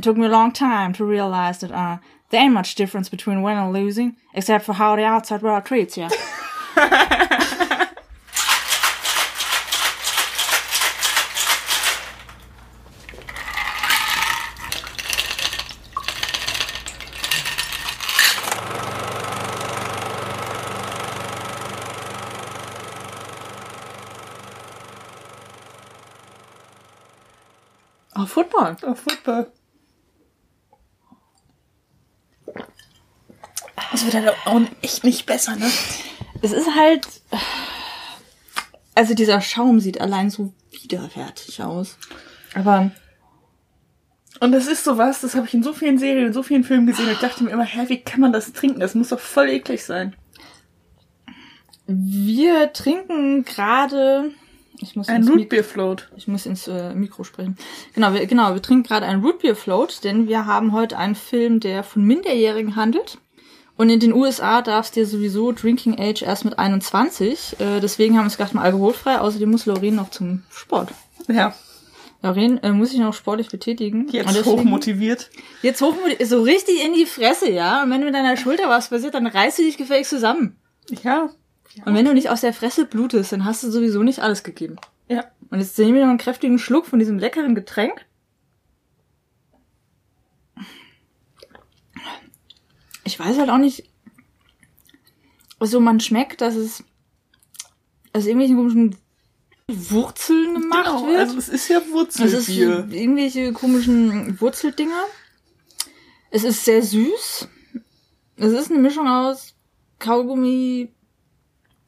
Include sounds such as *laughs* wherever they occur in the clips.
It took me a long time to realize that uh, there ain't much difference between winning and losing, except for how the outside world treats you. Oh, Football. Oh, Football. Wird halt auch echt nicht besser, ne? Es ist halt. Also dieser Schaum sieht allein so widerwärtig aus. Aber Und das ist sowas, das habe ich in so vielen Serien, in so vielen Filmen gesehen. Ich dachte mir immer, hä, wie kann man das trinken? Das muss doch voll eklig sein. wir trinken gerade. Ich muss Ein Rootbeer Float. Ich muss ins äh, Mikro sprechen. Genau, wir, genau, wir trinken gerade einen Root Beer Float, denn wir haben heute einen Film, der von Minderjährigen handelt. Und in den USA darfst dir sowieso Drinking Age erst mit 21. Äh, deswegen haben wir uns gedacht, mal alkoholfrei. Außerdem muss Lauren noch zum Sport. Ja, Lauren äh, muss sich noch sportlich betätigen. Und jetzt deswegen- hochmotiviert. Jetzt hochmotiviert, so richtig in die Fresse, ja. Und wenn mit deiner Schulter was passiert, dann reißt du dich gefälligst zusammen. Ja. Und wenn du nicht aus der Fresse blutest, dann hast du sowieso nicht alles gegeben. Ja. Und jetzt sehen wir noch einen kräftigen Schluck von diesem leckeren Getränk. Ich weiß halt auch nicht. Also man schmeckt, dass es aus irgendwelchen komischen Wurzeln gemacht Genau, wird. also es ist ja Es ist Wurzelbier. irgendwelche komischen Wurzeldinger. Es ist sehr süß. Es ist eine Mischung aus Kaugummi,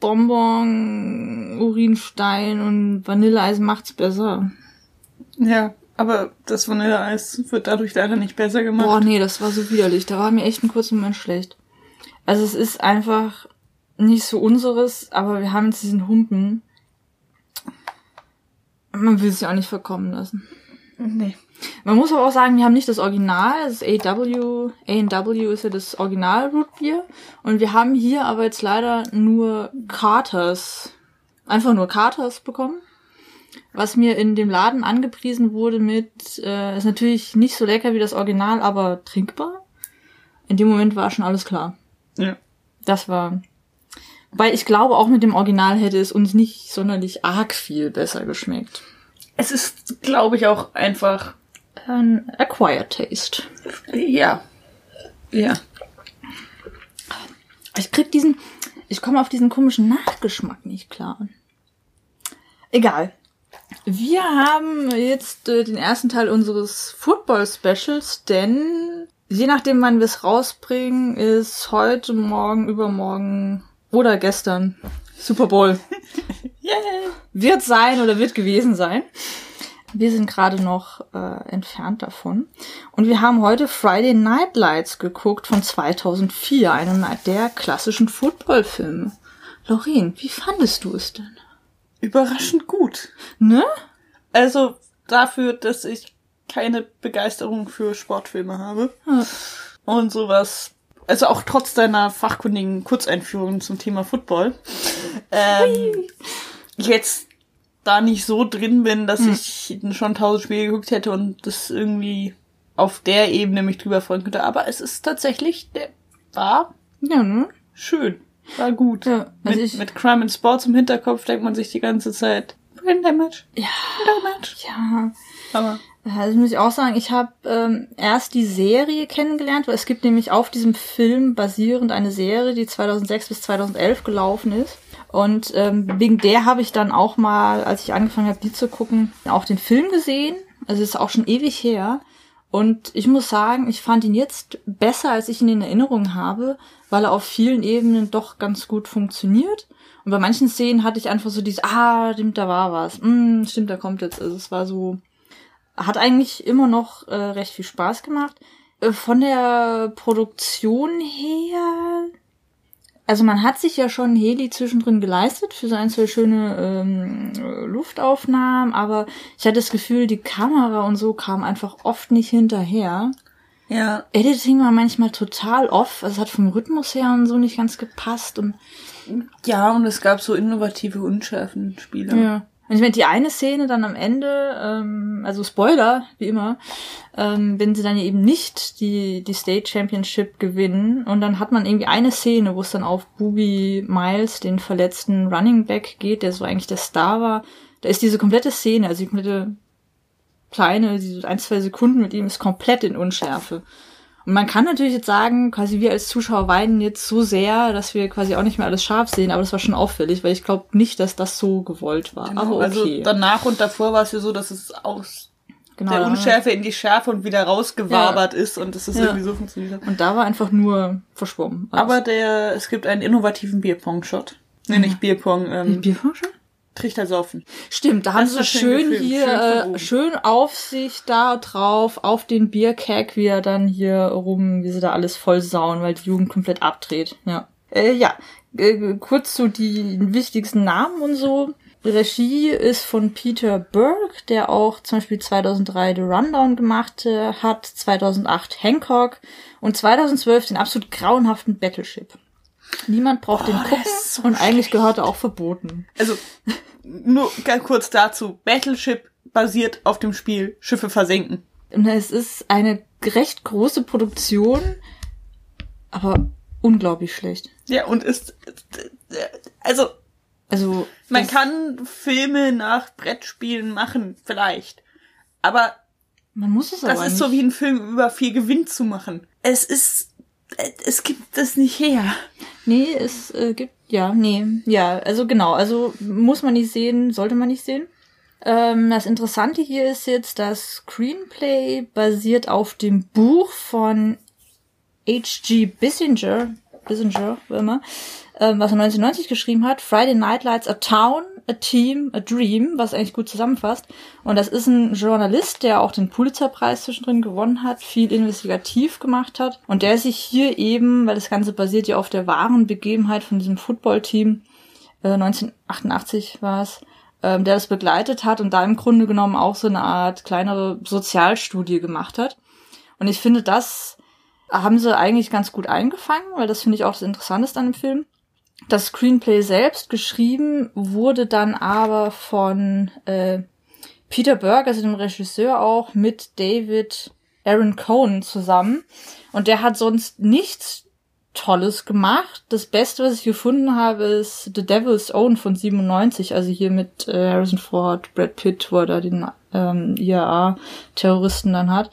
Bonbon, Urinstein und Vanilleeis macht's besser. Ja, aber das Vanilleeis wird dadurch leider nicht besser gemacht. Boah, nee, das war so widerlich. Da war mir echt einen kurzen Moment schlecht. Also es ist einfach nicht so unseres, aber wir haben jetzt diesen Humpen. Man will es ja auch nicht verkommen lassen. Nee. Man muss aber auch sagen, wir haben nicht das Original, das AW, A&W ist ja das Original Rootbier. Und wir haben hier aber jetzt leider nur Carters, einfach nur Carters bekommen. Was mir in dem Laden angepriesen wurde mit, äh, ist natürlich nicht so lecker wie das Original, aber trinkbar. In dem Moment war schon alles klar. Ja. Das war, weil ich glaube, auch mit dem Original hätte es uns nicht sonderlich arg viel besser geschmeckt. Es ist, glaube ich, auch einfach, Ein Acquired Taste. ja. Ja. Ich krieg diesen, ich komme auf diesen komischen Nachgeschmack nicht klar. Egal. Wir haben jetzt äh, den ersten Teil unseres Football Specials, denn je nachdem, wann wir es rausbringen, ist heute, morgen, übermorgen oder gestern Super Bowl. *laughs* Yeah. Wird sein oder wird gewesen sein. Wir sind gerade noch äh, entfernt davon. Und wir haben heute Friday Night Lights geguckt von 2004, einem der klassischen Footballfilme. Lauren, wie fandest du es denn? Überraschend gut. Ne? Also dafür, dass ich keine Begeisterung für Sportfilme habe. Und sowas. Also auch trotz deiner fachkundigen Kurzeinführung zum Thema Football. Ähm, jetzt da nicht so drin bin, dass ich schon tausend Spiele geguckt hätte und das irgendwie auf der Ebene mich drüber freuen könnte. Aber es ist tatsächlich, der war Ja, ne? schön. War gut. Ja, also mit, ich- mit Crime and Sports im Hinterkopf denkt man sich die ganze Zeit, Brain Damage, Ja, Damage. ja. Aber Also muss ich auch sagen, ich habe ähm, erst die Serie kennengelernt, weil es gibt nämlich auf diesem Film basierend eine Serie, die 2006 bis 2011 gelaufen ist. Und ähm, wegen der habe ich dann auch mal, als ich angefangen habe, die zu gucken, auch den Film gesehen. Also ist auch schon ewig her. Und ich muss sagen, ich fand ihn jetzt besser, als ich ihn in Erinnerung habe, weil er auf vielen Ebenen doch ganz gut funktioniert. Und bei manchen Szenen hatte ich einfach so dieses, ah, stimmt, da war was. Mm, stimmt, da kommt jetzt. Also es war so, hat eigentlich immer noch äh, recht viel Spaß gemacht. Äh, von der Produktion her, also man hat sich ja schon Heli zwischendrin geleistet für so ein, zwei schöne ähm, äh, Luftaufnahmen, aber ich hatte das Gefühl, die Kamera und so kam einfach oft nicht hinterher. Ja, Editing war manchmal total off, also es hat vom Rhythmus her und so nicht ganz gepasst und ja, und es gab so innovative Unschärfen-Spiele. ja, Und ich meine, die eine Szene dann am Ende, ähm, also Spoiler, wie immer, ähm, wenn sie dann eben nicht die, die State Championship gewinnen und dann hat man irgendwie eine Szene, wo es dann auf Booby Miles, den verletzten Running Back geht, der so eigentlich der Star war. Da ist diese komplette Szene, also die komplette kleine, diese ein, zwei Sekunden mit ihm ist komplett in Unschärfe. Und man kann natürlich jetzt sagen, quasi wir als Zuschauer weinen jetzt so sehr, dass wir quasi auch nicht mehr alles scharf sehen, aber das war schon auffällig, weil ich glaube nicht, dass das so gewollt war. Genau, aber Also okay. danach und davor war es ja so, dass es aus genau, der Unschärfe in die Schärfe und wieder rausgewabert ist und dass es Ja. irgendwie so funktioniert hat. Und da war einfach nur verschwommen. Aber der, es gibt einen innovativen Bierpong-Shot. Nee, nicht Bierpong, ähm, Bierfang schon? Trichter saufen. Stimmt, da haben sie schön gefilmt, hier, schön äh, schön auf sich da drauf, auf den Bierkeg, wie er dann hier rum, wie sie da alles voll sauen, weil die Jugend komplett abdreht. Ja. Äh, ja, äh, kurz zu die wichtigsten Namen und so. Regie ist von Peter Burke, der auch zum Beispiel 2003 The Rundown gemacht äh, hat, 2008 Hancock und 2012 den absolut grauenhaften Battleship. Niemand braucht den der gucken so und eigentlich gehört er auch verboten. Also, nur ganz kurz dazu. Battleship basiert auf dem Spiel Schiffe versenken. Es ist eine recht große Produktion, aber unglaublich schlecht. Ja, und ist, also, Also man das- kann Filme nach Brettspielen machen, vielleicht. Aber man muss es das aber ist nicht. so wie ein Film über viel Gewinn zu machen. Es ist, es gibt das nicht her. Nee, es äh, gibt ja, nee, ja, also genau, also muss man nicht sehen, sollte man nicht sehen. Ähm, das Interessante hier ist jetzt, das Screenplay basiert auf dem Buch von H.G. Bissinger, Bissinger, wie immer, ähm, was er 1990 geschrieben hat. Friday Night Lights, Town, A Team, A Dream, was eigentlich gut zusammenfasst. Und das ist ein Journalist, der auch den Pulitzerpreis zwischendrin gewonnen hat, viel investigativ gemacht hat. Und der sich hier eben, weil das Ganze basiert ja auf der wahren Begebenheit von diesem Footballteam, äh, 1988 war es, ähm, der das begleitet hat und da im Grunde genommen auch so eine Art kleinere Sozialstudie gemacht hat. Und ich finde, das haben sie eigentlich ganz gut eingefangen, weil das finde ich auch das Interessanteste an dem Film. Das Screenplay selbst geschrieben wurde dann aber von äh, Peter Berg, also dem Regisseur auch, mit David Aaron Cohen zusammen. Und der hat sonst nichts Tolles gemacht. Das Beste, was ich gefunden habe, ist The Devil's Own von 97, also hier mit äh, Harrison Ford, Brad Pitt, wo er da den ähm, IAA-Terroristen dann hat.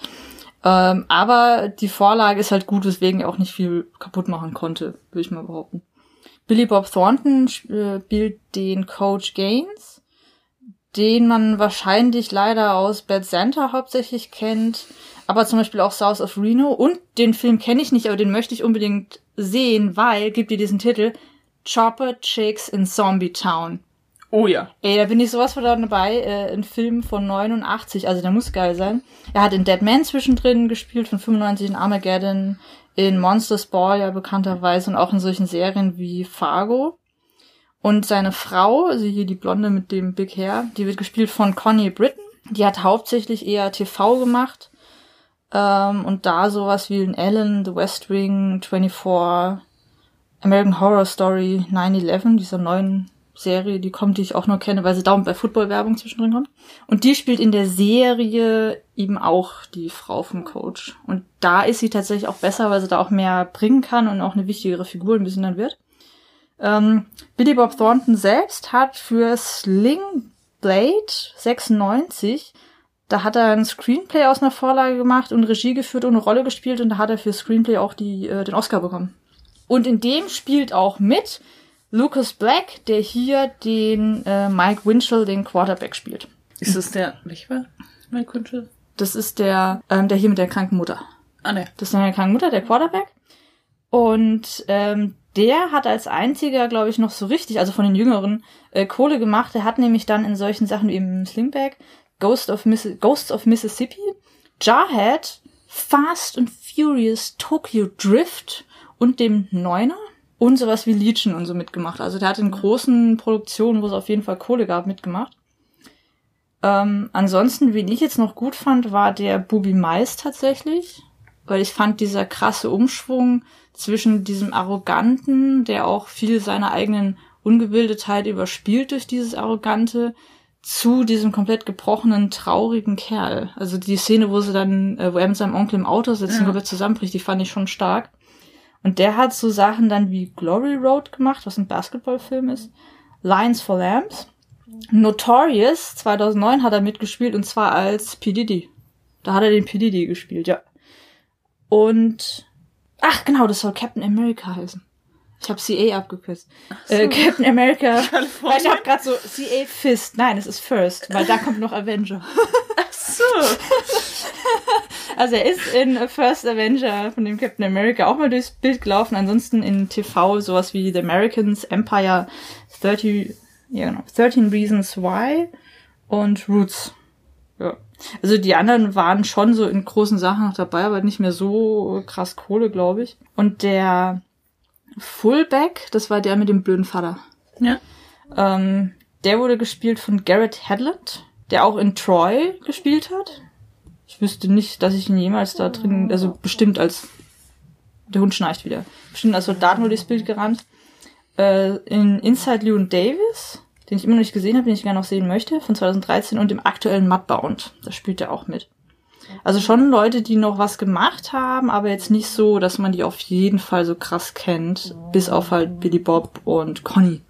Ähm, aber die Vorlage ist halt gut, weswegen er auch nicht viel kaputt machen konnte, würde ich mal behaupten. Billy Bob Thornton spielt den Coach Gaines, den man wahrscheinlich leider aus Bad Santa hauptsächlich kennt, aber zum Beispiel auch South of Reno. Und den Film kenne ich nicht, aber den möchte ich unbedingt sehen, weil, gibt dir diesen Titel, Chopper Chicks in Zombie Town. Oh ja. Ey, da bin ich sowas von dabei. Äh, ein Film von 89, also der muss geil sein. Er hat in Dead Man zwischendrin gespielt, von 95 in Armageddon, in Monsters Ball ja bekannterweise und auch in solchen Serien wie Fargo. Und seine Frau, also hier die Blonde mit dem Big Hair, die wird gespielt von Connie Britton. Die hat hauptsächlich eher TV gemacht. Ähm, und da sowas wie in Ellen, The West Wing, 24, American Horror Story, 9-11, dieser neuen Serie, die kommt, die ich auch nur kenne, weil sie dauernd bei Football-Werbung zwischendrin kommt. Und die spielt in der Serie eben auch die Frau vom Coach. Und da ist sie tatsächlich auch besser, weil sie da auch mehr bringen kann und auch eine wichtigere Figur ein bisschen dann wird. Ähm, Billy Bob Thornton selbst hat für Sling Blade 96, da hat er ein Screenplay aus einer Vorlage gemacht und Regie geführt und eine Rolle gespielt und da hat er für Screenplay auch die, äh, den Oscar bekommen. Und in dem spielt auch mit Lucas Black, der hier den äh, Mike Winchell, den Quarterback spielt. Ist das der, welcher? Mein Kunde? Das ist der, ähm, der hier mit der kranken Mutter. Ah, ne. Das ist seine kranke Mutter, der Quarterback. Und ähm, der hat als einziger, glaube ich, noch so richtig, also von den Jüngeren, äh, Kohle gemacht. Er hat nämlich dann in solchen Sachen wie im Slingback, Ghost of Missi Ghosts of Mississippi, Jarhead, Fast and Furious Tokyo Drift und dem Neuner und sowas wie Legion und so mitgemacht. Also der hat in großen Produktionen, wo es auf jeden Fall Kohle gab, mitgemacht. Ähm, ansonsten, wen ich jetzt noch gut fand, war der Bubi Mais tatsächlich, weil ich fand dieser krasse Umschwung zwischen diesem Arroganten, der auch viel seiner eigenen Ungebildetheit überspielt durch dieses Arrogante, zu diesem komplett gebrochenen, traurigen Kerl. Also die Szene, wo sie dann, äh, wo er mit seinem Onkel im Auto sitzt Ja. und komplett zusammenbricht, die fand ich schon stark. Und der hat so Sachen dann wie Glory Road gemacht, was ein Basketballfilm ist. Lions for Lambs. Notorious 2009 hat er mitgespielt und zwar als P. Diddy. Da hat er den P. Diddy gespielt, ja. Und, ach genau, das soll Captain America heißen. Ich habe CA abgekürzt. Äh, Captain America. *laughs* Weil ich habe gerade so CA Fist. Nein, es ist First, weil da kommt noch Avenger. *laughs* So. *laughs* Also er ist in First Avenger von dem Captain America auch mal durchs Bild gelaufen. Ansonsten in TV sowas wie The Americans, Empire, 30, ja genau, 13 Reasons Why und Roots. Ja. Also die anderen waren schon so in großen Sachen noch dabei, aber nicht mehr so krass Kohle, glaube ich. Und der Fullback, das war der mit dem blöden Vater. Ja. Ähm, der wurde gespielt von Garrett Hedlund, der auch in Troy gespielt hat. Ich wüsste nicht, dass ich ihn jemals da drin, also bestimmt als, der Hund schnarcht wieder, bestimmt als Soldat nur durchs Bild gerannt. Äh, in Inside Llewyn Davis, den ich immer noch nicht gesehen habe, den ich gerne noch sehen möchte, von 2013 und im aktuellen Mudbound, da spielt er auch mit. Also schon Leute, die noch was gemacht haben, aber jetzt nicht so, dass man die auf jeden Fall so krass kennt, bis auf halt Billy Bob und Conny.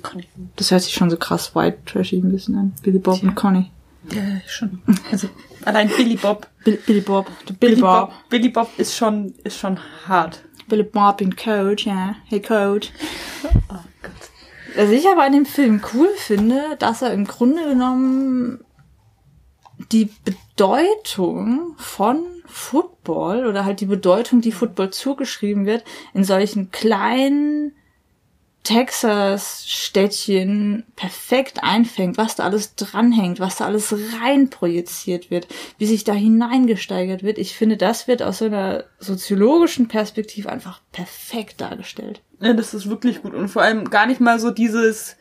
Conny. Das hört sich schon so krass white trashy ein bisschen an. Billy Bob und Conny. Ja, schon. Also, allein Billy Bob. Bill, Billy Bob. Der Billy, Bob. Billy Bob ist schon, ist schon hart. Billy Bob in Code, ja. Hey Code. Oh Gott. Was ich aber an dem Film cool finde, dass er im Grunde genommen die Bedeutung von Football oder halt die Bedeutung, die Football zugeschrieben wird, in solchen kleinen Texas-Städtchen perfekt einfängt, was da alles dranhängt, was da alles rein projiziert wird, wie sich da hineingesteigert wird. Ich finde, das wird aus so einer soziologischen Perspektive einfach perfekt dargestellt. Ja, das ist wirklich gut. Und vor allem gar nicht mal so dieses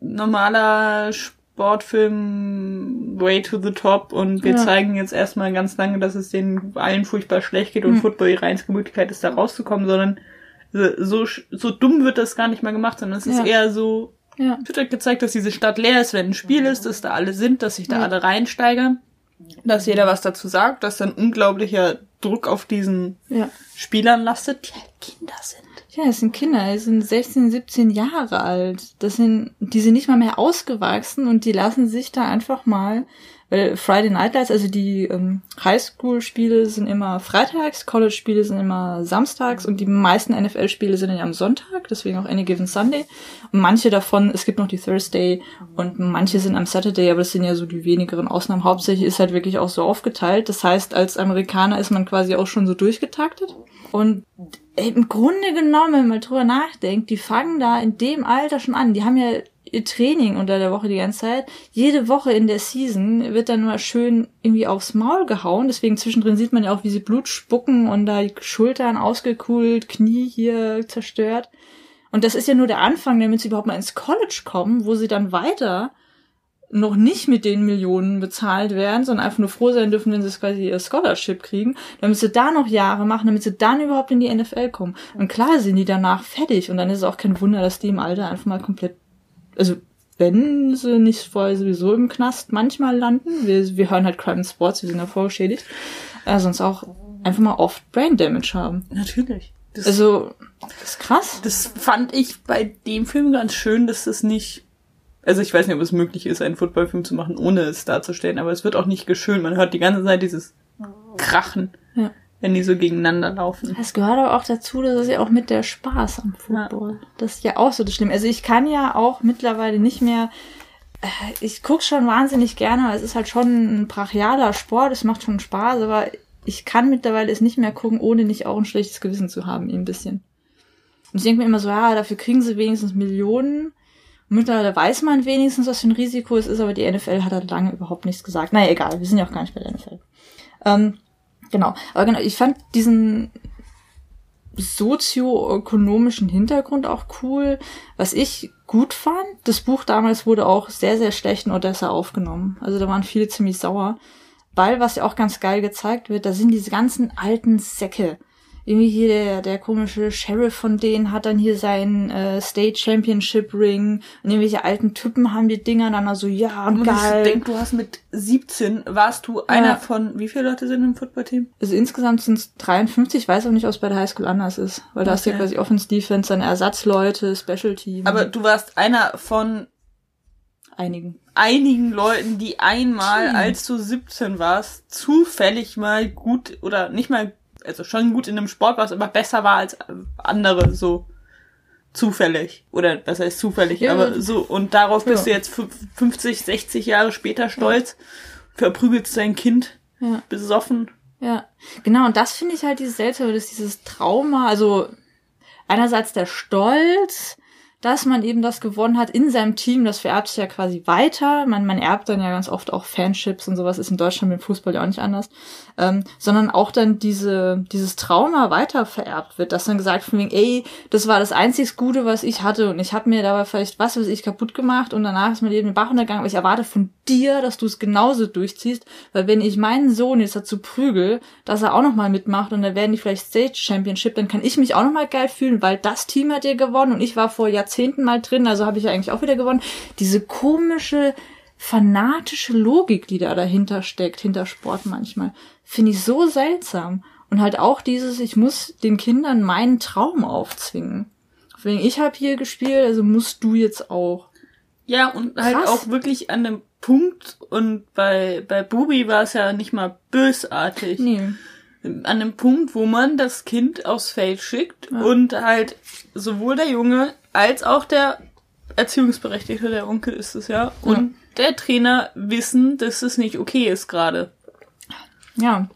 normaler Sportfilm Way to the Top und wir Ja. zeigen jetzt erstmal ganz lange, dass es denen allen furchtbar schlecht geht und Mhm. Football ihre einzige Möglichkeit ist, da rauszukommen, sondern so, so dumm wird das gar nicht mal gemacht, sondern es ist Ja. eher so, Ja. wird halt gezeigt, dass diese Stadt leer ist, wenn ein Spiel ist, dass da alle sind, dass sich da Ja. alle reinsteigern, dass jeder was dazu sagt, dass dann unglaublicher Druck auf diesen Ja. Spielern lastet, die halt Kinder sind. Ja, das sind Kinder, die sind 16, 17 Jahre alt. Das sind, die sind nicht mal mehr ausgewachsen und die lassen sich da einfach mal, weil Friday Night Lights, also die ähm, Highschool-Spiele sind immer freitags, College-Spiele sind immer samstags und die meisten NFL-Spiele sind ja am Sonntag, deswegen auch Any Given Sunday. Und manche davon, es gibt noch die Thursday und manche sind am Saturday, aber das sind ja so die wenigeren Ausnahmen. Hauptsächlich ist halt wirklich auch so aufgeteilt. Das heißt, als Amerikaner ist man quasi auch schon so durchgetaktet. Und im Grunde genommen, wenn man drüber nachdenkt, die fangen da in dem Alter schon an. Die haben ja Training unter der Woche die ganze Zeit. Jede Woche in der Season wird dann mal schön irgendwie aufs Maul gehauen. Deswegen zwischendrin sieht man ja auch, wie sie Blut spucken und da die Schultern ausgekühlt, Knie hier zerstört. Und das ist ja nur der Anfang, damit sie überhaupt mal ins College kommen, wo sie dann weiter noch nicht mit den Millionen bezahlt werden, sondern einfach nur froh sein dürfen, wenn sie quasi ihr Scholarship kriegen, damit sie da noch Jahre machen, damit sie dann überhaupt in die NFL kommen. Und klar sind die danach fertig und dann ist es auch kein Wunder, dass die im Alter einfach mal komplett, also wenn sie nicht vorher sowieso im Knast manchmal landen, wir, wir hören halt Crime and Sports, wir sind ja vorgeschädigt, äh, sonst auch einfach mal oft Brain Damage haben. Natürlich. Das, Also, das ist krass. das fand ich bei dem Film ganz schön, dass das nicht. Also ich weiß nicht, ob es möglich ist, einen Footballfilm zu machen, ohne es darzustellen, aber es wird auch nicht geschönt. Man hört die ganze Zeit dieses Krachen, Ja. Wenn die so gegeneinander laufen. Es gehört aber auch dazu, dass es ja auch mit der Spaß am Football. Das ist ja auch so das Schlimme. Also ich kann ja auch mittlerweile nicht mehr. äh, Ich guck schon wahnsinnig gerne, weil es ist halt schon ein brachialer Sport, es macht schon Spaß, aber ich kann mittlerweile es nicht mehr gucken, ohne nicht auch ein schlechtes Gewissen zu haben, ein bisschen. Und ich denke mir immer so, ja, dafür kriegen sie wenigstens Millionen. Und mittlerweile weiß man wenigstens, was für ein Risiko es ist, aber die NFL hat halt lange überhaupt nichts gesagt. Naja, egal, wir sind ja auch gar nicht bei der NFL. Ähm, genau, aber genau, ich fand diesen sozioökonomischen Hintergrund auch cool. Was ich gut fand, das Buch damals wurde auch sehr, sehr schlecht in Odessa aufgenommen. Also da waren viele ziemlich sauer. Weil, was ja auch ganz geil gezeigt wird, da sind diese ganzen alten Säcke irgendwie hier der, der komische Sheriff von denen hat dann hier seinen äh, State Championship Ring und irgendwelche alten Typen haben die Dinger dann also ja und, geil. ich denke, du hast mit 17 warst du einer von, wie viele Leute sind im Footballteam? also insgesamt sind es 53, ich weiß auch nicht, ob es bei der Highschool anders ist, weil da hast du ja Okay. quasi Offense Defense, dann Ersatzleute, Special Team, Aber du warst einer von einigen. einigen Leuten, die einmal, Hm. als du 17 warst, zufällig mal gut oder nicht mal, also schon gut in einem Sport warst, aber besser war als andere, so zufällig. Oder was heißt zufällig, Ja. aber so. Und darauf bist Ja. du jetzt fü- 50, 60 Jahre später stolz, verprügelst dein Kind Ja. besoffen. Ja, genau, und das finde ich halt dieses Seltsame, dass dieses Trauma, also einerseits der Stolz, dass man eben das gewonnen hat in seinem Team, das vererbt sich ja quasi weiter. Man, man erbt dann ja ganz oft auch Fanships und sowas, ist in Deutschland mit Fußball ja auch nicht anders. Ähm, sondern auch dann diese, dieses Trauma weiter vererbt wird, dass dann gesagt von wegen, ey, das war das einzig Gute, was ich hatte. Und ich habe mir dabei vielleicht was weiß ich kaputt gemacht. Und danach ist mein Leben den Bach untergegangen, aber ich erwarte von dir, dass du es genauso durchziehst, weil wenn ich meinen Sohn jetzt dazu prügel, dass er auch nochmal mitmacht und dann werden die vielleicht Stage Championship, dann kann ich mich auch nochmal geil fühlen, weil das Team hat ja gewonnen und ich war vor Jahrzehnten mal drin, also habe ich ja eigentlich auch wieder gewonnen. Diese komische, fanatische Logik, die da dahinter steckt, hinter Sport manchmal, finde ich so seltsam. Und halt auch dieses, ich muss den Kindern meinen Traum aufzwingen. Deswegen, ich habe hier gespielt, also musst du jetzt auch. Ja, und halt Krass. auch wirklich an dem Punkt, und bei, bei Bubi war es ja nicht mal bösartig. Nee. an dem Punkt, wo man das Kind aufs Feld schickt Ja. und halt sowohl der Junge als auch der Erziehungsberechtigte, der Onkel ist es ja, und der Trainer wissen, dass es nicht okay ist gerade. Ja.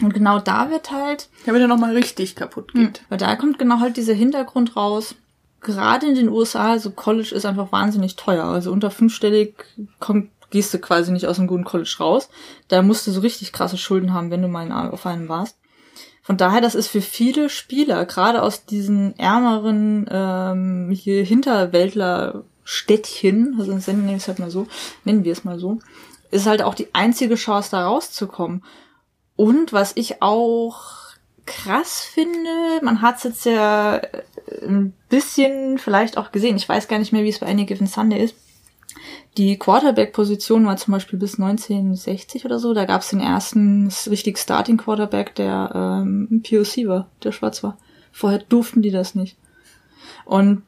Und genau da wird halt, Damit er nochmal richtig kaputt geht. weil da kommt genau halt dieser Hintergrund raus. Gerade in den USA, also College ist einfach wahnsinnig teuer. Also unter fünfstellig kommt, gehst du quasi nicht aus einem guten College raus. Da musst du so richtig krasse Schulden haben, wenn du mal auf einem warst. Von daher, das ist für viele Spieler, gerade aus diesen ärmeren ähm, hier Hinterwäldler-Städtchen, also nennen wir es halt mal so, nennen wir es mal so, ist halt auch die einzige Chance, da rauszukommen. Und was ich auch krass finde, man hat es jetzt ja äh, ein bisschen vielleicht auch gesehen, ich weiß gar nicht mehr, wie es bei Any Given Sunday ist. Die Quarterback-Position war zum Beispiel bis 1960 oder so, da gab es den ersten richtig Starting Quarterback, der ähm, POC war, der schwarz war. Vorher durften die das nicht. Und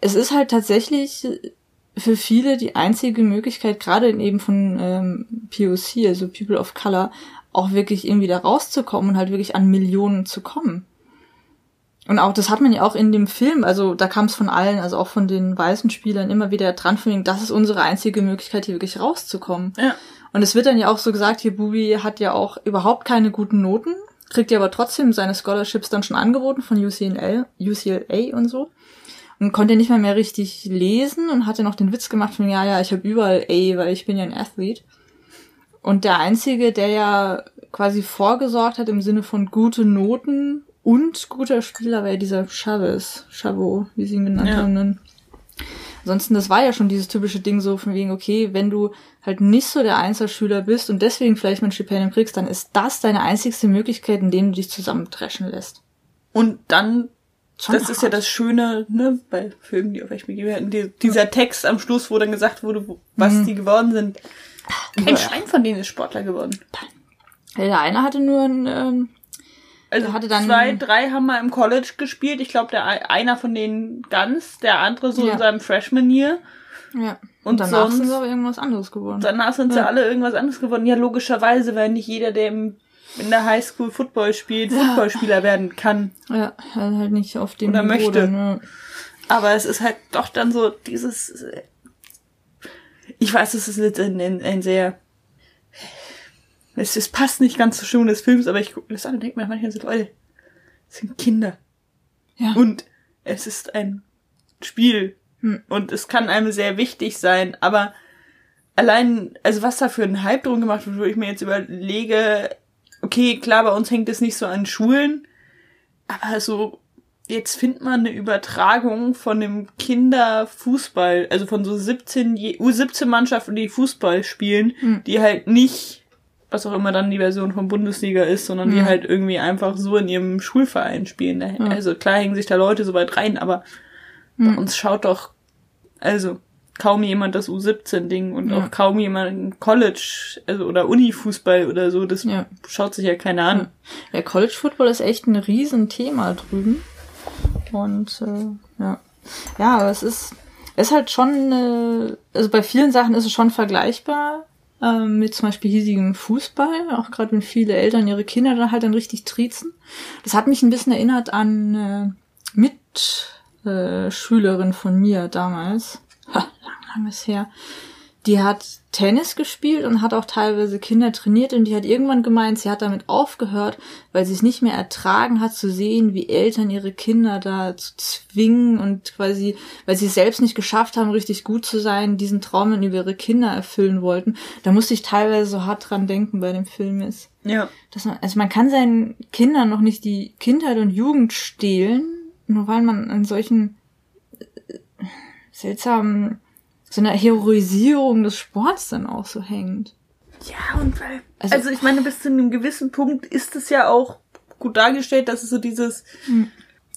es ist halt tatsächlich für viele die einzige Möglichkeit, gerade eben von ähm, POC, also People of Color, auch wirklich irgendwie da rauszukommen und halt wirklich an Millionen zu kommen. Und auch, das hat man ja auch in dem Film, also da kam es von allen, also auch von den weißen Spielern immer wieder dran von wegen, das ist unsere einzige Möglichkeit, hier wirklich rauszukommen. Ja. Und es wird dann ja auch so gesagt, hier Bubi hat ja auch überhaupt keine guten Noten, kriegt ja aber trotzdem seine Scholarships dann schon angeboten von UCLA, UCLA und so. Und konnte nicht mal mehr richtig lesen und hatte noch den Witz gemacht von, ja, ja, ich habe überall A, weil ich bin ja ein Athlete. Und der Einzige, der ja quasi vorgesorgt hat im Sinne von gute Noten und guter Spieler, war ja dieser Chavez, Chavot, wie sie ihn genannt Ja. haben. Ansonsten, das war ja schon dieses typische Ding so von wegen, okay, wenn du halt nicht so der Einzelschüler bist und deswegen vielleicht mal ein Stipendium kriegst, dann ist das deine einzigste Möglichkeit, in dem du dich zusammentreschen lässt. Und dann, Schon das ist ja hart. das Schöne, ne, bei Filmen, die auf FBG werden, die, dieser Text am Schluss, wo dann gesagt wurde, wo- was Mhm. die geworden sind. Kein Ja. Schwein von denen ist Sportler geworden. Der eine hatte nur ein, ähm, Also hatte dann- zwei, drei haben mal im College gespielt. Ich glaube, der ein- einer von denen ganz, der andere so Ja. in seinem Freshman Year. ja. Und Und danach sonst- sind sie aber irgendwas anderes geworden. Danach sind sie Ja. alle irgendwas anderes geworden. Ja, logischerweise, weil nicht jeder, der im, in der Highschool Football spielt, Footballspieler werden kann. Ja, halt nicht auf dem Oder Niveau möchte. dann, ja. Aber es ist halt doch dann so dieses. Ich weiß, es ist jetzt ein, ein, ein sehr. Es, es passt nicht ganz zur Stimmung des Films, aber ich gucke das an und denke mir manchmal so, Leute, das sind Kinder. Ja. Und es ist ein Spiel. Hm. Und es kann einem sehr wichtig sein, aber allein, also was da für ein Hype drum gemacht wird, wo ich mir jetzt überlege, okay, klar, bei uns hängt es nicht so an Schulen, aber so, jetzt findet man eine Übertragung von dem Kinderfußball, also von so 17, je- U17-Mannschaften, die Fußball spielen, Hm. die halt nicht was auch immer dann die Version von Bundesliga ist, sondern die halt irgendwie einfach so in ihrem Schulverein spielen. Da- Also klar hängen sich da Leute so weit rein, aber bei uns schaut doch, also kaum jemand das U17-Ding und auch kaum jemand College, also oder Uni-Fußball oder so, das Ja. schaut sich ja keiner an. Ja, College Football ist echt ein Riesenthema drüben. Und äh, ja. Ja, aber es ist, ist halt schon, äh, also bei vielen Sachen ist es schon vergleichbar äh, mit zum Beispiel hiesigem Fußball, auch gerade wenn viele Eltern ihre Kinder dann halt dann richtig triezen. Das hat mich ein bisschen erinnert an äh, Mitschülerin Schülerin von mir damals. Ha, lang, lang ist her. Die hat Tennis gespielt und hat auch teilweise Kinder trainiert und die hat irgendwann gemeint, sie hat damit aufgehört, weil sie es nicht mehr ertragen hat zu sehen, wie Eltern ihre Kinder da zu zwingen und quasi, weil sie es selbst nicht geschafft haben, richtig gut zu sein, diesen Traum dann über ihre Kinder erfüllen wollten. Da musste ich teilweise so hart dran denken bei dem Film jetzt. Ja. Dass man, also man kann seinen Kindern noch nicht die Kindheit und Jugend stehlen, nur weil man an solchen äh, seltsamen, so einer Heroisierung des Sports dann auch so hängt. Ja, und weil, Also- also, ich meine, bis zu einem gewissen Punkt ist es ja auch gut dargestellt, dass es so dieses,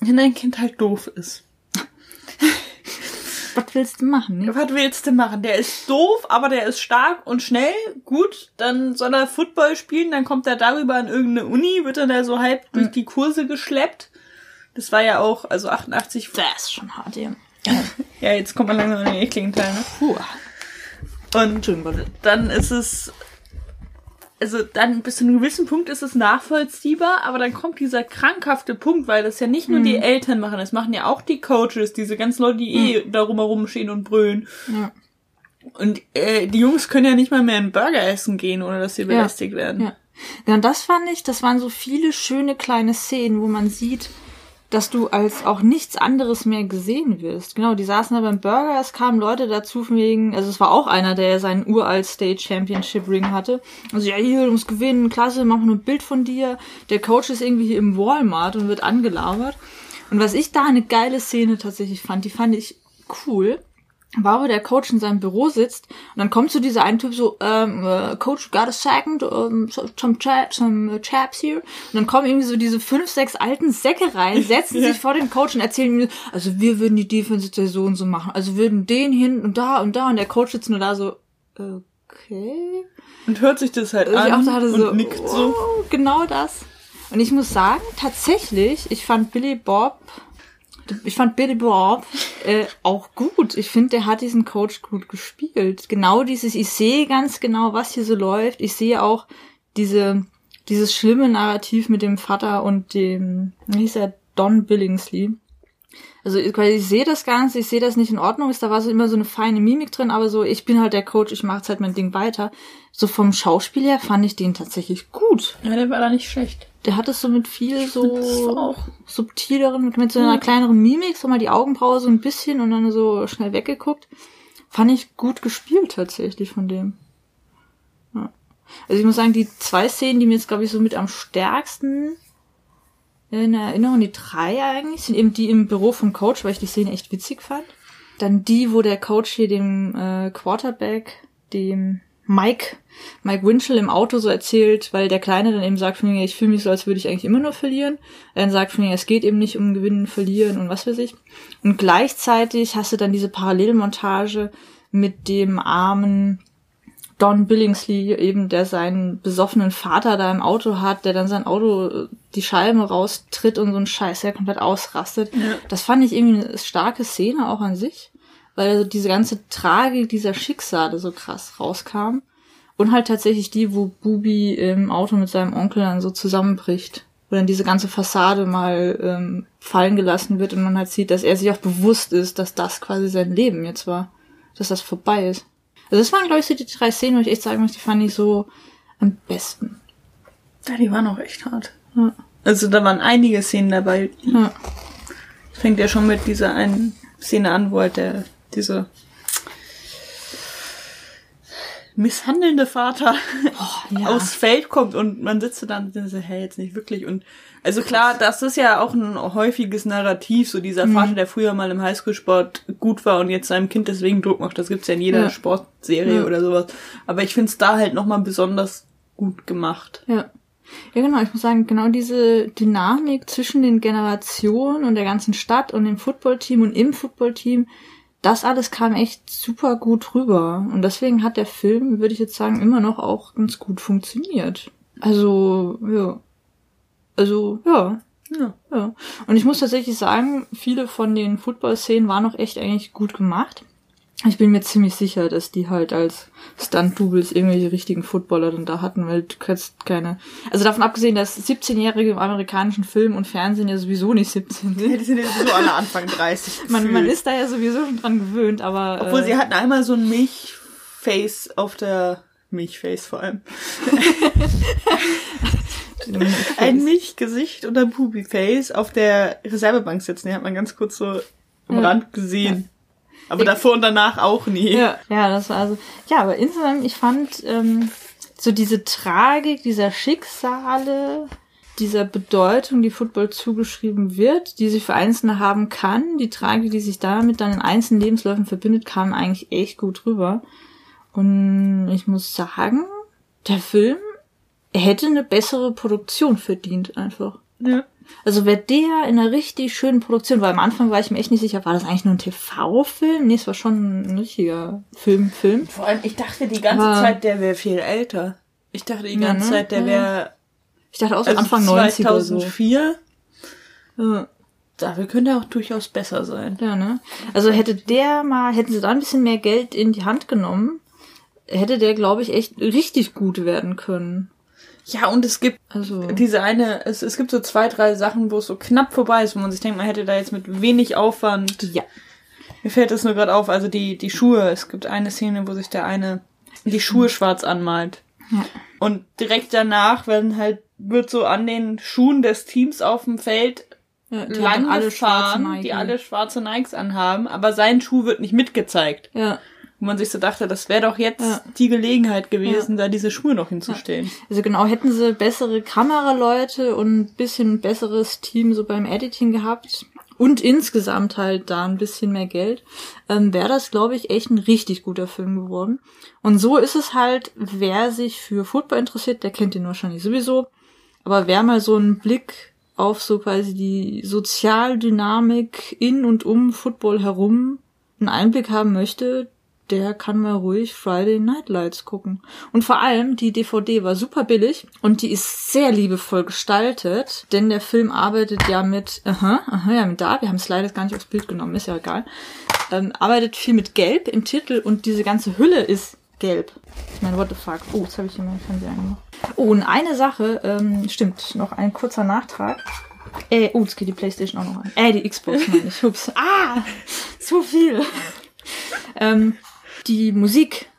wenn dein Kind halt doof ist. *laughs* Was willst du machen, ne? Was willst du machen? Der ist doof, aber der ist stark und schnell. Gut, dann soll er Football spielen, dann kommt er darüber an irgendeine Uni, wird dann da so halb durch die Kurse geschleppt. Das war ja auch, also 88. Das ist schon hart, ja. *laughs* Ja, jetzt kommt man langsam in den ekligen Teil, ne? Puh. Und dann ist es, also dann bis zu einem gewissen Punkt ist es nachvollziehbar, aber dann kommt dieser krankhafte Punkt, weil das ja nicht nur die Eltern machen, das machen ja auch die Coaches, diese ganzen Leute, die eh darum herum stehen und brüllen. Ja. Und äh, die Jungs können ja nicht mal mehr einen Burger essen gehen, ohne dass sie belästigt werden. Ja. Ja, und das fand ich, das waren so viele schöne kleine Szenen, wo man sieht, dass du als auch nichts anderes mehr gesehen wirst. Genau, die saßen da beim Burger, es kamen Leute dazu wegen, also es war auch einer, der seinen uralt State Championship Ring hatte. Also ja, hier, du musst gewinnen, klasse, mach mal ein Bild von dir. Der Coach ist irgendwie hier im Walmart und wird angelabert. Und was ich da eine geile Szene tatsächlich fand, die fand ich cool, war, wo der Coach in seinem Büro sitzt und dann kommt so dieser eine Typ so, ähm, äh, Coach, got a second, um, so, some, cha some uh, chaps here. Und dann kommen irgendwie so diese fünf, sechs alten Säcke rein, *laughs* setzen sich vor den Coach und erzählen ihm, also wir würden die Defense so und so machen, also würden den hin und da und da und der Coach sitzt nur da so, okay. Und hört sich das halt ich an auch dachte und so, nickt so. oh, genau das. Und ich muss sagen, tatsächlich, ich fand Billy Bob, ich fand Billy Bob äh, auch gut. Ich finde, der hat diesen Coach gut gespielt. Genau dieses, ich sehe ganz genau, was hier so läuft. Ich sehe auch diese, dieses schlimme Narrativ mit dem Vater und dem, wie hieß er, Don Billingsley. Also ich, ich sehe das Ganze, ich sehe das nicht in Ordnung ist, da war so immer so eine feine Mimik drin, aber so, ich bin halt der Coach, ich mache jetzt halt mein Ding weiter. So vom Schauspiel her fand ich den tatsächlich gut. Ja, der war da nicht schlecht. Der hat es so mit viel so subtileren, mit, mit so einer kleineren Mimik, so mal die Augenbraue so ein bisschen und dann so schnell weggeguckt. Fand ich gut gespielt tatsächlich von dem. Ja. Also ich muss sagen, die zwei Szenen, die mir jetzt, glaube ich, so mit am stärksten in Erinnerung, die drei eigentlich, sind eben die im Büro vom Coach, weil ich die Szene echt witzig fand. Dann die, wo der Coach hier dem äh, Quarterback, dem Mike, Mike Winchell im Auto so erzählt, weil der Kleine dann eben sagt von mir, ich fühle mich so, als würde ich eigentlich immer nur verlieren. Er dann sagt von mir, es geht eben nicht um Gewinnen, Verlieren und was weiß ich. Und gleichzeitig hast du dann diese Parallelmontage mit dem armen Don Billingsley eben, der seinen besoffenen Vater da im Auto hat, der dann sein Auto äh, die Scheiben raustritt und so ein Scheiß, der komplett ausrastet. Das fand ich irgendwie eine starke Szene auch an sich, weil diese ganze Tragik dieser Schicksale so krass rauskam. Und halt tatsächlich die, wo Bubi im Auto mit seinem Onkel dann so zusammenbricht. Wo dann diese ganze Fassade mal ähm, fallen gelassen wird und man halt sieht, dass er sich auch bewusst ist, dass das quasi sein Leben jetzt war. Dass das vorbei ist. Also das waren, glaube ich, so die drei Szenen, wo ich echt sagen muss, die fand ich so am besten. Ja, die waren auch echt hart. Ja. Also da waren einige Szenen dabei. Ja. Fängt ja schon mit dieser einen Szene an, wo halt der, diese misshandelnde Vater ja. aufs Feld kommt und man sitzt da dann und so, hey, jetzt nicht wirklich. Und also klar, das ist ja auch ein häufiges Narrativ, so dieser Vater, der früher mal im Highschool-Sport gut war und jetzt seinem Kind deswegen Druck macht. Das gibt's ja in jeder Ja. Sportserie Ja. oder sowas. Aber ich find's da halt nochmal besonders gut gemacht. Ja. Ja, genau. Ich muss sagen, genau diese Dynamik zwischen den Generationen und der ganzen Stadt und dem Footballteam und im Footballteam, das alles kam echt super gut rüber. Und deswegen hat der Film, würde ich jetzt sagen, immer noch auch ganz gut funktioniert. Also, ja. Also, ja. Ja, ja. Und ich muss tatsächlich sagen, viele von den Football-Szenen waren noch echt eigentlich gut gemacht. Ich bin mir ziemlich sicher, dass die halt als Stunt-Doubles irgendwelche richtigen Footballer dann da hatten, weil du kannst keine. Also davon abgesehen, dass 17-Jährige im amerikanischen Film und Fernsehen ja sowieso nicht 17 sind. Ja, *laughs* die sind ja sowieso alle Anfang 30. *laughs* man, man ist da ja sowieso schon dran gewöhnt, aber. Obwohl äh, sie hatten einmal so ein Milchface auf der Milchface vor allem. *laughs* ein Milchgesicht und ein Pubiface auf der Reservebank sitzen. Die hat man ganz kurz so am Ja. Rand gesehen. Aber davor und danach auch nie. Ja, ja, das war also. Ja, aber insgesamt, ich fand ähm, so diese Tragik dieser Schicksale, dieser Bedeutung, die Football zugeschrieben wird, die sie für Einzelne haben kann, die Tragik, die sich damit dann in einzelnen Lebensläufen verbindet, kam eigentlich echt gut rüber. Und ich muss sagen, der Film hätte eine bessere Produktion verdient, einfach. Ja. Also wäre der in einer richtig schönen Produktion, weil am Anfang war ich mir echt nicht sicher, war das eigentlich nur ein TV-Film? Nee, es war schon ein richtiger Film, Film. Vor allem, ich dachte die ganze Aber- Zeit, der wäre viel älter. Ich dachte die Ja, ganze ne? Zeit, der Ja. wäre Ich dachte auch so also Anfang 90 oder so. 2004. Ja, Dafür könnte er auch durchaus besser sein. ja, ne? Also hätte der mal, hätten sie da ein bisschen mehr Geld in die Hand genommen, hätte der, glaube ich, echt richtig gut werden können. Ja, und es gibt Also. diese eine, es, es gibt so zwei, drei Sachen, wo es so knapp vorbei ist, wo man sich denkt, man hätte da jetzt mit wenig Aufwand. Ja. Mir fällt das nur gerade auf, also die, die Schuhe. Es gibt eine Szene, wo sich der eine die Schuhe schwarz anmalt. Ja. Und direkt danach werden halt, wird so an den Schuhen des Teams auf dem Feld ja die lang alle schwarze gefahren, die alle schwarze Nikes anhaben, aber sein Schuh wird nicht mitgezeigt. Ja. Wo man sich so dachte, das wäre doch jetzt Ja. die Gelegenheit gewesen, da diese Schuhe noch hinzustellen. Also genau, hätten sie bessere Kameraleute und ein bisschen besseres Team so beim Editing gehabt und insgesamt halt da ein bisschen mehr Geld, ähm, wäre das, glaube ich, echt ein richtig guter Film geworden. Und so ist es halt, wer sich für Football interessiert, der kennt den wahrscheinlich sowieso. Aber wer mal so einen Blick auf so quasi die Sozialdynamik in und um Football herum einen Einblick haben möchte, der kann mal ruhig Friday Night Lights gucken. Und vor allem, die DVD war super billig und die ist sehr liebevoll gestaltet, denn der Film arbeitet ja mit, aha, aha, ja, mit da, wir haben es leider gar nicht aufs Bild genommen, ist ja egal, ähm, arbeitet viel mit Gelb im Titel und diese ganze Hülle ist gelb. Ich meine, what the fuck? Oh, jetzt habe ich hier meinen Fernseher angemacht. Oh, und eine Sache, ähm, stimmt, noch ein kurzer Nachtrag. Äh, oh, jetzt geht die Playstation auch noch an. Äh, die Xbox meine ich. Ups. Ah, zu viel. *laughs* ähm, die Musik,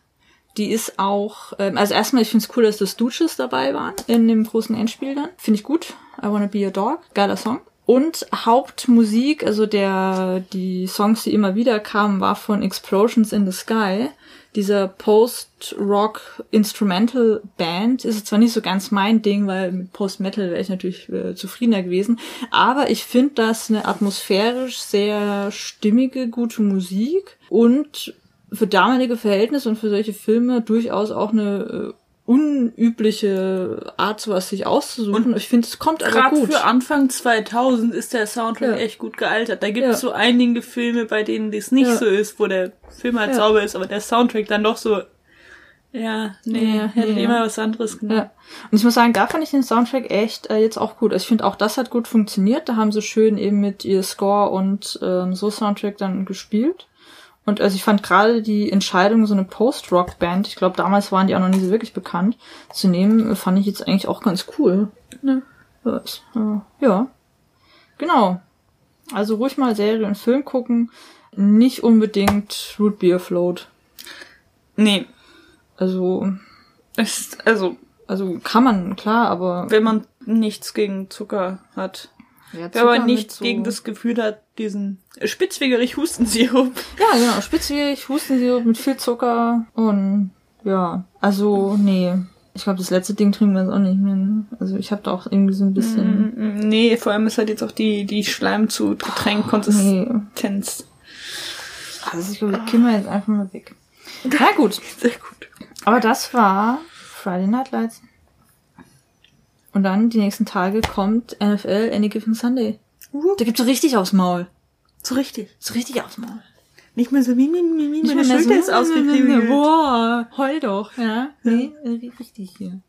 die ist auch, ähm, also erstmal, ich finde es cool, dass das Duches dabei waren in dem großen Endspiel dann. Finde ich gut. I Wanna Be Your Dog. Geiler Song. Und Hauptmusik, also der, die Songs, die immer wieder kamen, war von Explosions in the Sky. Dieser Post-Rock Instrumental Band ist zwar nicht so ganz mein Ding, weil mit Post-Metal wäre ich natürlich äh, zufriedener gewesen, aber ich finde das eine atmosphärisch sehr stimmige, gute Musik und für damalige Verhältnisse und für solche Filme durchaus auch eine äh, unübliche Art, sowas sich auszusuchen. ich finde, es kommt aber Gerade gut. für Anfang 2000 ist der Soundtrack Ja. echt gut gealtert. Da gibt Ja. es so einige Filme, bei denen das nicht Ja. so ist, wo der Film halt Ja. sauber ist, aber der Soundtrack dann doch so, ja, nee, Ja, hätte nee, immer ja. was anderes gemacht. Ja. Und ich muss sagen, da fand ich den Soundtrack echt äh, jetzt auch gut. Also ich finde auch das hat gut funktioniert. Da haben sie schön eben mit ihr Score und ähm, so Soundtrack dann gespielt. Und also ich fand gerade die Entscheidung, so eine Post-Rock-Band, ich glaube damals waren die auch noch nicht so wirklich bekannt, zu nehmen, fand ich jetzt eigentlich auch ganz cool. Ja. Ja, äh. Genau. Also ruhig mal Serie und Film gucken. Nicht unbedingt Root Beer Float. Nee, Also, es ist, also, also kann man, klar, aber wenn man nichts gegen Zucker hat. Ja, Wenn man mit so- gegen das Gefühl hat, diesen spitzwegerig Hustensirup. *laughs* Ja, genau. Spitzweg, Hustensirup mit viel Zucker und ja, also nee. Ich glaube, das letzte Ding trinken wir jetzt auch nicht mehr. ne? Also ich habe da auch irgendwie so ein bisschen... Mm, Nee, vor allem ist halt jetzt auch die, die Schleim zu Getränkkonsistenz. Nee. Also ich glaube, ich kimme jetzt einfach mal weg. *laughs* Na gut. Sehr gut. Aber das war Friday Night Lights. Und dann die nächsten Tage kommt NFL Any Given Sunday. Uh, Da gibt's so richtig aufs Maul. so richtig. So richtig aufs Maul. Nicht mehr so, mi, mi, mi, mi, meine Schulter ist ausgekriegt. Boah, heul doch, ja. Nee, äh, richtig hier.